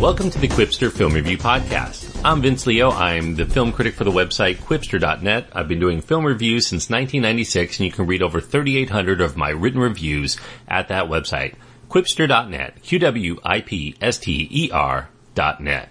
Welcome to the Qwipster Film Review Podcast. I'm Vince Leo. I'm the film critic for the website Qwipster.net. I've been doing film reviews since 1996 and you can read over 3,800 of my written reviews at that website. Qwipster.net. Q-W-I-P-S-T-E-R dot net.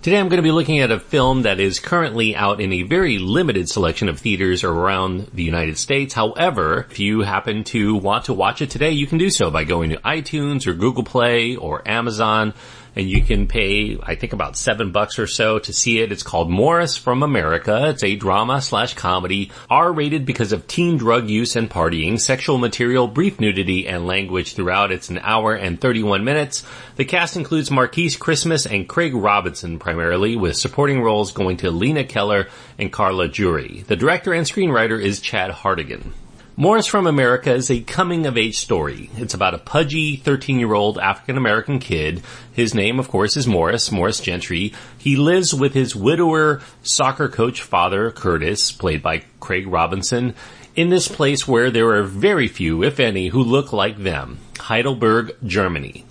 Today I'm going to be looking at a film that is currently out in a very limited selection of theaters around the United States. However, if you happen to want to watch it today, you can do so by going to iTunes or Google Play or Amazon and you can pay, I think about seven bucks or so to see it. It's called Morris from America. It's a drama slash comedy, R-rated because of teen drug use and partying, sexual material, brief nudity, and language throughout. It's an hour and 31 minutes. The cast includes Markees Christmas and Craig Robinson primarily, with supporting roles going to Lina Keller and Carla Juri. The director and screenwriter is Chad Hartigan. Morris from America is a coming of age story. It's about a pudgy 13 year old African American kid. His name, of course, is Morris, Morris Gentry. He lives with his widower soccer coach father, Curtis, played by Craig Robinson, in this place where there are very few, if any, who look like them. Heidelberg, Germany.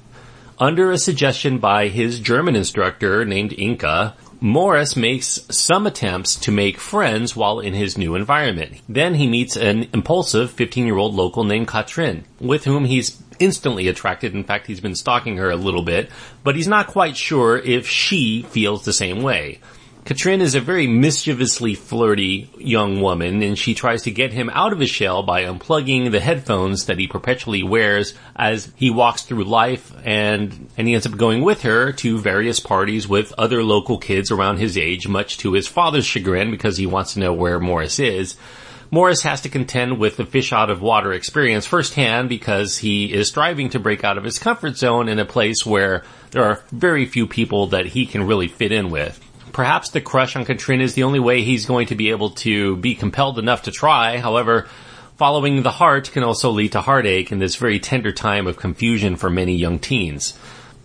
Under a suggestion by his German instructor named Inka, Morris makes some attempts to make friends while in his new environment. Then he meets an impulsive 15 year old local named Katrin, with whom he's instantly attracted. In fact, he's been stalking her a little bit, but he's not quite sure if she feels the same way. Katrin is a very mischievously flirty young woman and she tries to get him out of his shell by unplugging the headphones that he perpetually wears as he walks through life and, and he ends up going with her to various parties with other local kids around his age, much to his father's chagrin because he wants to know where Morris is. Morris has to contend with the fish out of water experience firsthand because he is striving to break out of his comfort zone in a place where there are very few people that he can really fit in with perhaps the crush on Katrina is the only way he's going to be able to be compelled enough to try. However, following the heart can also lead to heartache in this very tender time of confusion for many young teens.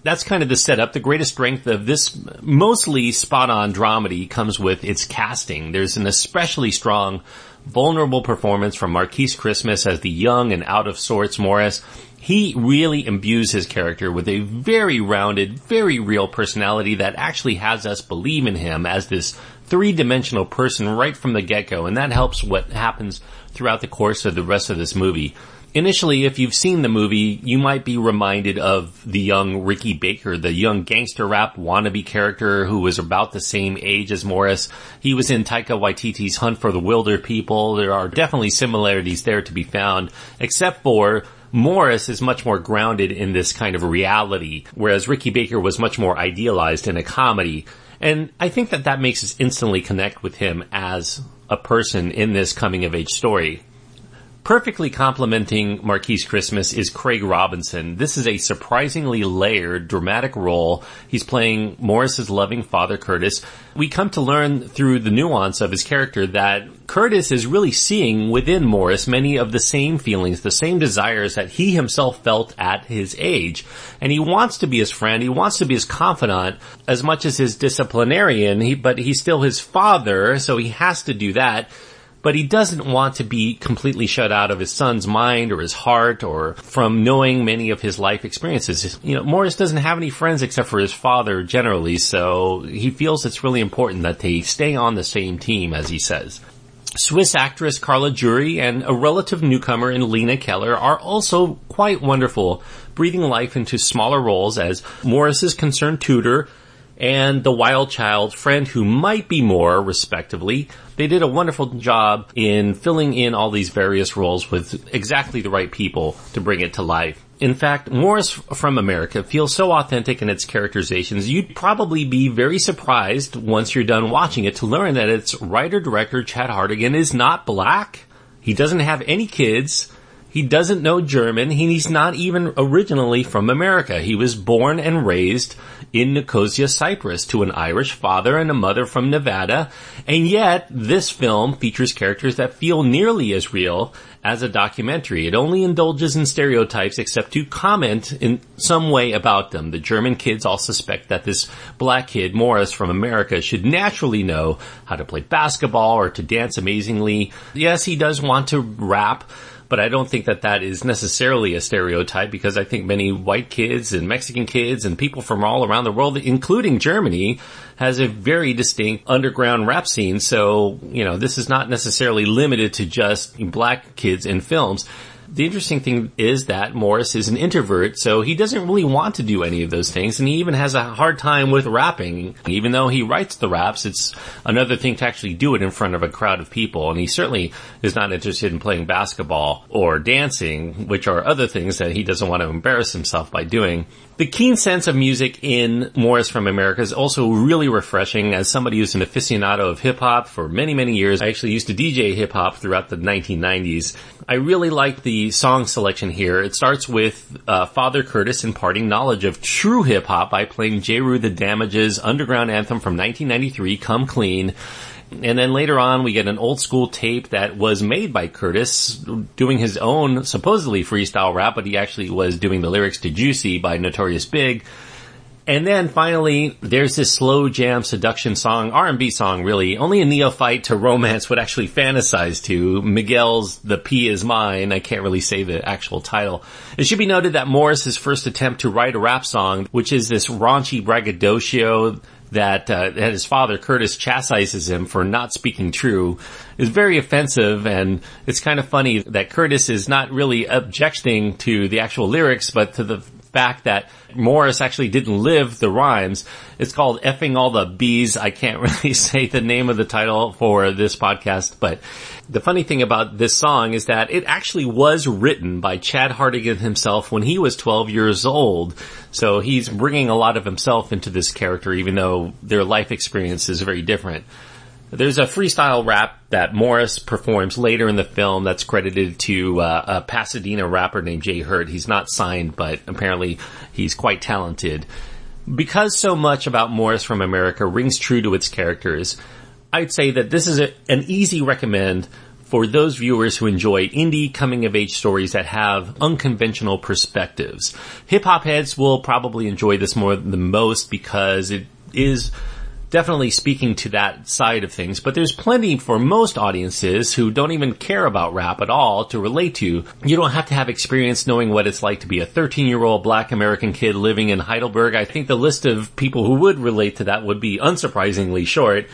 That's kind of the setup. The greatest strength of this mostly spot on dramedy comes with its casting. There's an especially strong, vulnerable performance from Markees Christmas as the young and out of sorts Morris he really imbues his character with a very rounded, very real personality that actually has us believe in him as this three-dimensional person right from the get-go, and that helps what happens throughout the course of the rest of this movie. Initially, if you've seen the movie, you might be reminded of the young Ricky Baker, the young gangster rap wannabe character who was about the same age as Morris. He was in Taika Waititi's Hunt for the Wilderpeople. There are definitely similarities there to be found, except for Morris is much more grounded in this kind of reality, whereas Ricky Baker was much more idealized in a comedy. And I think that that makes us instantly connect with him as a person in this coming of age story. Perfectly complementing Markees Christmas is Craig Robinson. This is a surprisingly layered, dramatic role. He's playing Morris's loving father, Curtis. We come to learn through the nuance of his character that Curtis is really seeing within Morris many of the same feelings, the same desires that he himself felt at his age. And he wants to be his friend, he wants to be his confidant as much as his disciplinarian, he, but he's still his father, so he has to do that but he doesn't want to be completely shut out of his son's mind or his heart or from knowing many of his life experiences. You know, Morris doesn't have any friends except for his father generally, so he feels it's really important that they stay on the same team, as he says. Swiss actress Carla Juri and a relative newcomer in Lina Keller are also quite wonderful, breathing life into smaller roles as Morris's concerned tutor, and the wild child friend who might be more, respectively. They did a wonderful job in filling in all these various roles with exactly the right people to bring it to life. In fact, Morris from America feels so authentic in its characterizations, you'd probably be very surprised once you're done watching it to learn that its writer-director Chad Hartigan is not black. He doesn't have any kids. He doesn't know German. He's not even originally from America. He was born and raised in Nicosia, Cyprus to an Irish father and a mother from Nevada. And yet this film features characters that feel nearly as real as a documentary. It only indulges in stereotypes except to comment in some way about them. The German kids all suspect that this black kid, Morris from America, should naturally know how to play basketball or to dance amazingly. Yes, he does want to rap, but I don't think that that is necessarily a stereotype because I think many white kids and Mexican kids and people from all around the world, including Germany, has a very distinct underground rap scene. So, you know, this is not necessarily limited to just black kids in films the interesting thing is that Morris is an introvert, so he doesn't really want to do any of those things, and he even has a hard time with rapping. Even though he writes the raps, it's another thing to actually do it in front of a crowd of people, and he certainly is not interested in playing basketball or dancing, which are other things that he doesn't want to embarrass himself by doing. The keen sense of music in Morris from America is also really refreshing as somebody who's an aficionado of hip hop for many, many years. I actually used to DJ hip hop throughout the 1990s. I really like the song selection here. It starts with uh, Father Curtis imparting knowledge of true hip hop by playing Jeru the Damaja's underground anthem from 1993, Come Clean. And then later on, we get an old school tape that was made by Curtis doing his own supposedly freestyle rap, but he actually was doing the lyrics to Juicy by Notorious Big. And then finally, there's this slow jam seduction song, R&B song really, only a neophyte to romance would actually fantasize to, Miguel's The P Is Mine, I can't really say the actual title. It should be noted that Morris's first attempt to write a rap song, which is this raunchy braggadocio that, uh, that his father Curtis chastises him for not speaking true is very offensive. And it's kind of funny that Curtis is not really objecting to the actual lyrics but to the fact that Morris actually didn't live the rhymes. It's called effing all the bees. I can't really say the name of the title for this podcast, but the funny thing about this song is that it actually was written by Chad Hartigan himself when he was 12 years old. So he's bringing a lot of himself into this character, even though their life experience is very different. There's a freestyle rap that Morris performs later in the film that's credited to uh, a Pasadena rapper named Jay Hurt. He's not signed, but apparently he's quite talented. Because so much about Morris from America rings true to its characters, I'd say that this is a, an easy recommend for those viewers who enjoy indie coming of age stories that have unconventional perspectives. Hip hop heads will probably enjoy this more than the most because it is definitely speaking to that side of things, but there's plenty for most audiences who don't even care about rap at all to relate to. You don't have to have experience knowing what it's like to be a 13 year old black American kid living in Heidelberg. I think the list of people who would relate to that would be unsurprisingly short.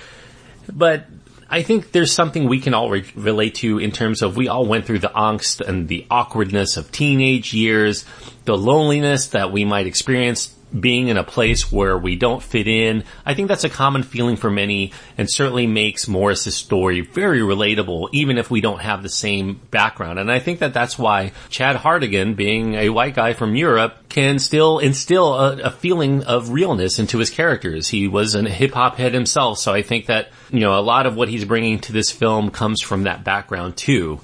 But I think there's something we can all re- relate to in terms of we all went through the angst and the awkwardness of teenage years, the loneliness that we might experience being in a place where we don't fit in. I think that's a common feeling for many and certainly makes Morris's story very relatable even if we don't have the same background. And I think that that's why Chad Hartigan, being a white guy from Europe, can still instill a, a feeling of realness into his characters. He was a hip hop head himself, so I think that, you know, a lot of what he's bringing to this film comes from that background too.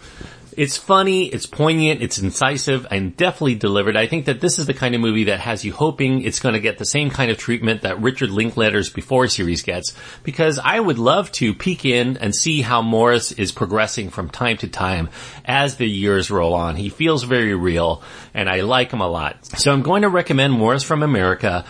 It's funny, it's poignant, it's incisive, and definitely delivered. I think that this is the kind of movie that has you hoping it's going to get the same kind of treatment that Richard Linklater's Before series gets, because I would love to peek in and see how Morris is progressing from time to time as the years roll on. He feels very real, and I like him a lot. So I'm going to recommend Morris from America.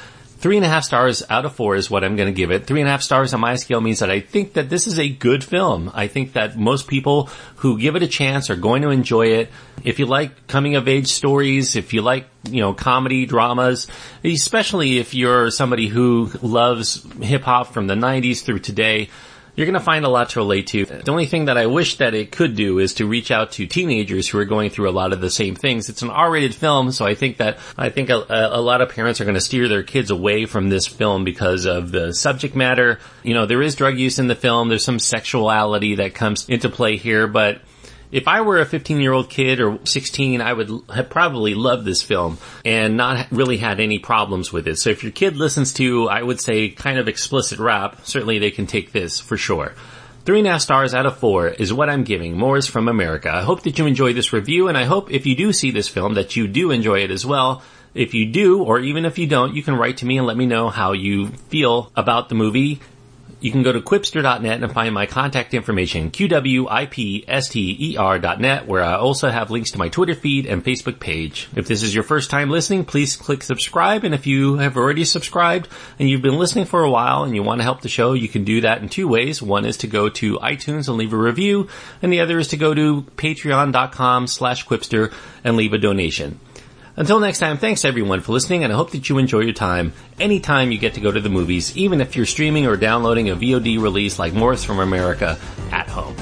Three and a half stars out of four is what I'm going to give it. Three and a half stars on my scale means that I think that this is a good film. I think that most people who give it a chance are going to enjoy it. If you like coming of age stories, if you like, you know, comedy dramas, especially if you're somebody who loves hip hop from the 90s through today, you're to find a lot to relate to. The only thing that I wish that it could do is to reach out to teenagers who are going through a lot of the same things. It's an R-rated film, so I think that I think a, a lot of parents are to steer their kids away from this film because of the subject matter. You know, there is drug use in the film. There's some sexuality that comes into play here, but if I were a 15 year old kid or 16, I would have probably loved this film and not really had any problems with it. So if your kid listens to, I would say, kind of explicit rap, certainly they can take this for sure. Three and a half stars out of four is what I'm giving Morris from America. I hope that you enjoy this review and I hope if you do see this film that you do enjoy it as well. If you do, or even if you don't, you can write to me and let me know how you feel about the movie you can go to qwipster.net and find my contact information, qwipster.net, where I also have links to my Twitter feed and Facebook page. If this is your first time listening, please click subscribe, and if you have already subscribed and you've been listening for a while and you want to help the show, you can do that in two ways. One is to go to iTunes and leave a review, and the other is to go to patreon.com slash qwipster and leave a donation. Until next time, thanks everyone for listening, and I hope that you enjoy your time anytime you get to go to the movies, even if you're streaming or downloading a VOD release like Morris from America at home.